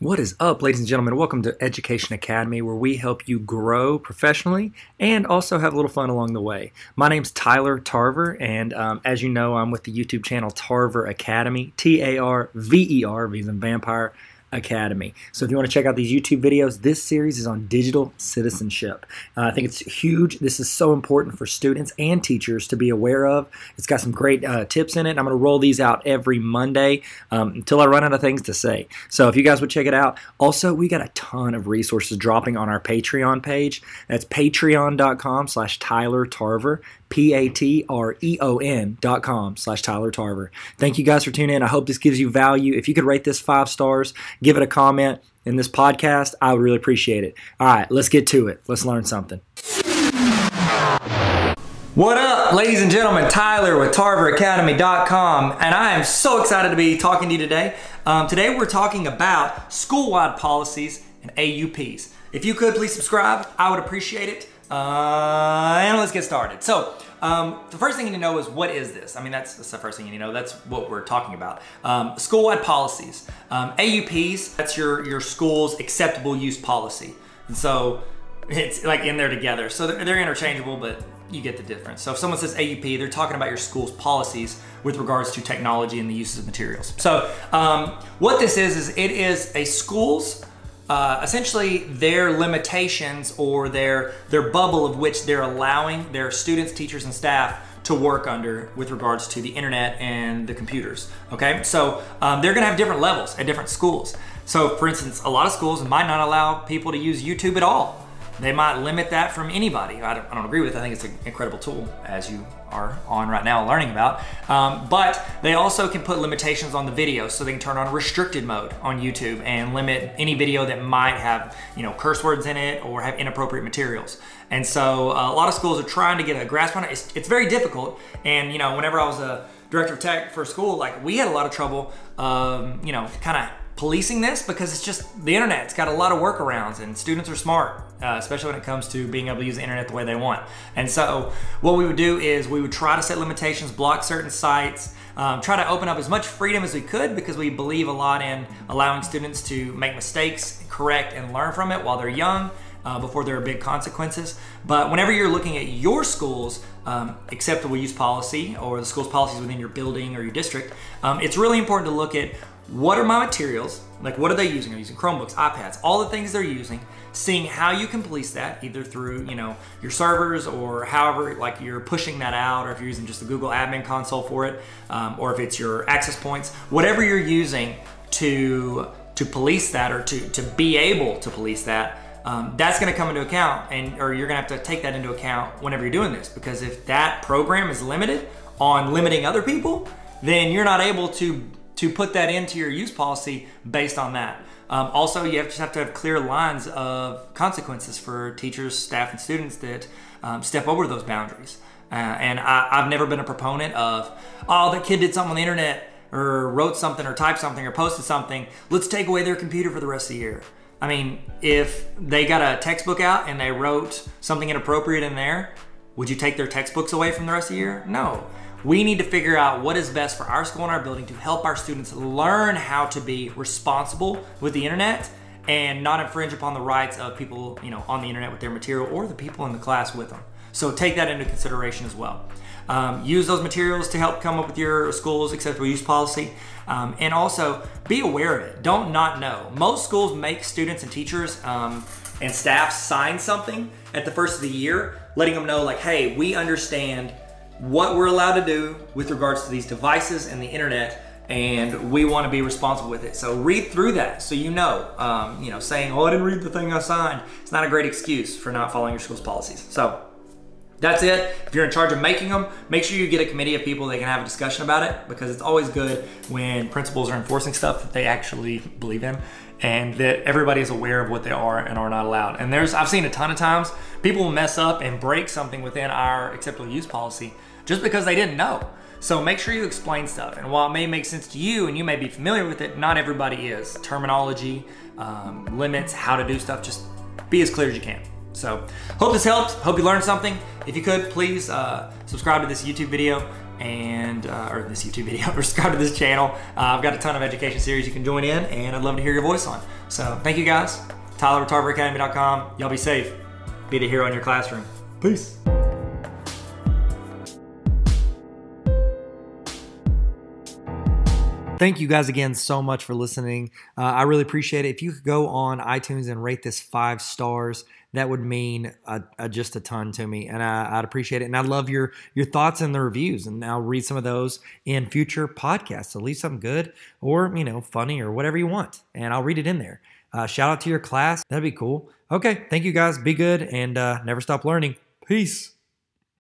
What is up, ladies and gentlemen? Welcome to Education Academy, where we help you grow professionally and also have a little fun along the way. My name's Tyler Tarver, and um, as you know, I'm with the YouTube channel Tarver Academy, T A R V E R, V as vampire. Academy. So if you want to check out these YouTube videos, this series is on digital citizenship. Uh, I think it's huge. This is so important for students and teachers to be aware of. It's got some great uh, tips in it. I'm going to roll these out every Monday um, until I run out of things to say. So if you guys would check it out. Also, we got a ton of resources dropping on our Patreon page. That's patreon.com slash Tyler Tarver. P-A-T-R-E-O-N dot com slash Tyler Tarver. Thank you guys for tuning in. I hope this gives you value. If you could rate this five stars, give it a comment in this podcast, I would really appreciate it. All right, let's get to it. Let's learn something. What up, ladies and gentlemen? Tyler with TarverAcademy.com, and I am so excited to be talking to you today. Um, today, we're talking about school wide policies and AUPs. If you could please subscribe, I would appreciate it. Uh, and let's get started. So, um, the first thing you need to know is what is this? I mean, that's, that's the first thing you need to know. That's what we're talking about. Um, school-wide policies. Um, AUPs, that's your, your school's acceptable use policy. And so it's like in there together. So they're, they're interchangeable, but you get the difference. So if someone says AUP, they're talking about your school's policies with regards to technology and the uses of materials. So um, what this is, is it is a school's uh, essentially their limitations or their their bubble of which they're allowing their students, teachers, and staff to work under with regards to the internet and the computers. Okay, so um, they're to have different levels at different schools. So, for instance, a lot of schools might not allow people to use YouTube at all. They might limit that from anybody. I don't, I don't agree with. It. I think it's an incredible tool, as you are on right now learning about. Um, but they also can put limitations on the video, so they can turn on restricted mode on YouTube and limit any video that might have you know curse words in it or have inappropriate materials. And so uh, a lot of schools are trying to get a grasp on it. It's, it's very difficult. And you know, whenever I was a director of tech for school, like we had a lot of trouble, um, you know, kind of policing this because it's just the internet. It's got a lot of workarounds, and students are smart, uh, especially when it comes to being able to use the internet the way they want. And so, what we would do is we would try to set limitations, block certain sites. Um, try to open up as much freedom as we could because we believe a lot in allowing students to make mistakes, correct, and learn from it while they're young. Uh, before there are big consequences. But whenever you're looking at your school's um, acceptable use policy or the school's policies within your building or your district, um, it's really important to look at what are my materials? Like, what are they using? Are using Chromebooks, iPads, all the things they're using? Seeing how you can police that, either through you know your servers or however like you're pushing that out, or if you're using just the Google Admin Console for it, um, or if it's your access points, whatever you're using to to police that or to to be able to police that. Um, that's going to come into account, and or you're going to have to take that into account whenever you're doing this, because if that program is limited on limiting other people, then you're not able to to put that into your use policy based on that. Um, also, you have, just have to have clear lines of consequences for teachers, staff, and students that um, step over those boundaries. Uh, and I, have never been a proponent of, oh, that kid did something on the internet or wrote something or typed something or posted something. Let's take away their computer for the rest of the year. I mean, if they got a textbook out and they wrote something inappropriate in there, would you take their textbooks away from the rest of the year? No. We need to figure out what is best for our school and our building to help our students learn how to be responsible with the internet and not infringe upon the rights of people, you know, on the internet with their material or the people in the class with them. So take that into consideration as well. Um, use those materials to help come up with your school's acceptable use policy. Um, and also be aware of it. Don't not know. Most schools make students and teachers um, and staff sign something at the first of the year, letting them know, like, hey, we understand what we're allowed to do with regards to these devices and the internet and we want to be responsible with it. So read through that so you know. Um, you know, saying, "Oh, I didn't read the thing I signed," it's not a great excuse for not following your school's policies. So that's it. If you're in charge of making them, make sure you get a committee of people that can have a discussion about it because it's always good when principals are enforcing stuff that they actually believe in and that everybody is aware of what they are and are not allowed. And there's I've seen a ton of times people will mess up and break something within our acceptable use policy just because they didn't know. So make sure you explain stuff. And while it may make sense to you and you may be familiar with it, not everybody is. Terminology, um, limits, how to do stuff, just be as clear as you can. So hope this helped. Hope you learned something. If you could, please uh, subscribe to this YouTube video. and uh, or this YouTube video, subscribe to this channel. Uh, I've got a ton of education series you can join in, and I'd love to hear your voice on. So thank you guys. Tyler with TarverAcademy.com. Y'all be safe. Be the hero in your classroom. Peace. Thank you guys again so much for listening. Uh, I really appreciate it. If you could go on iTunes and rate this five stars, that would mean a, a, just a ton to me, and I, would appreciate it. And I love your your thoughts and the reviews, and I'll read some of those in future podcasts. So leave something good or you know funny or whatever you want, and I'll read it in there. Uh, shout out to your class, that'd be cool. Okay, thank you guys. Be good and uh, never stop learning. Peace.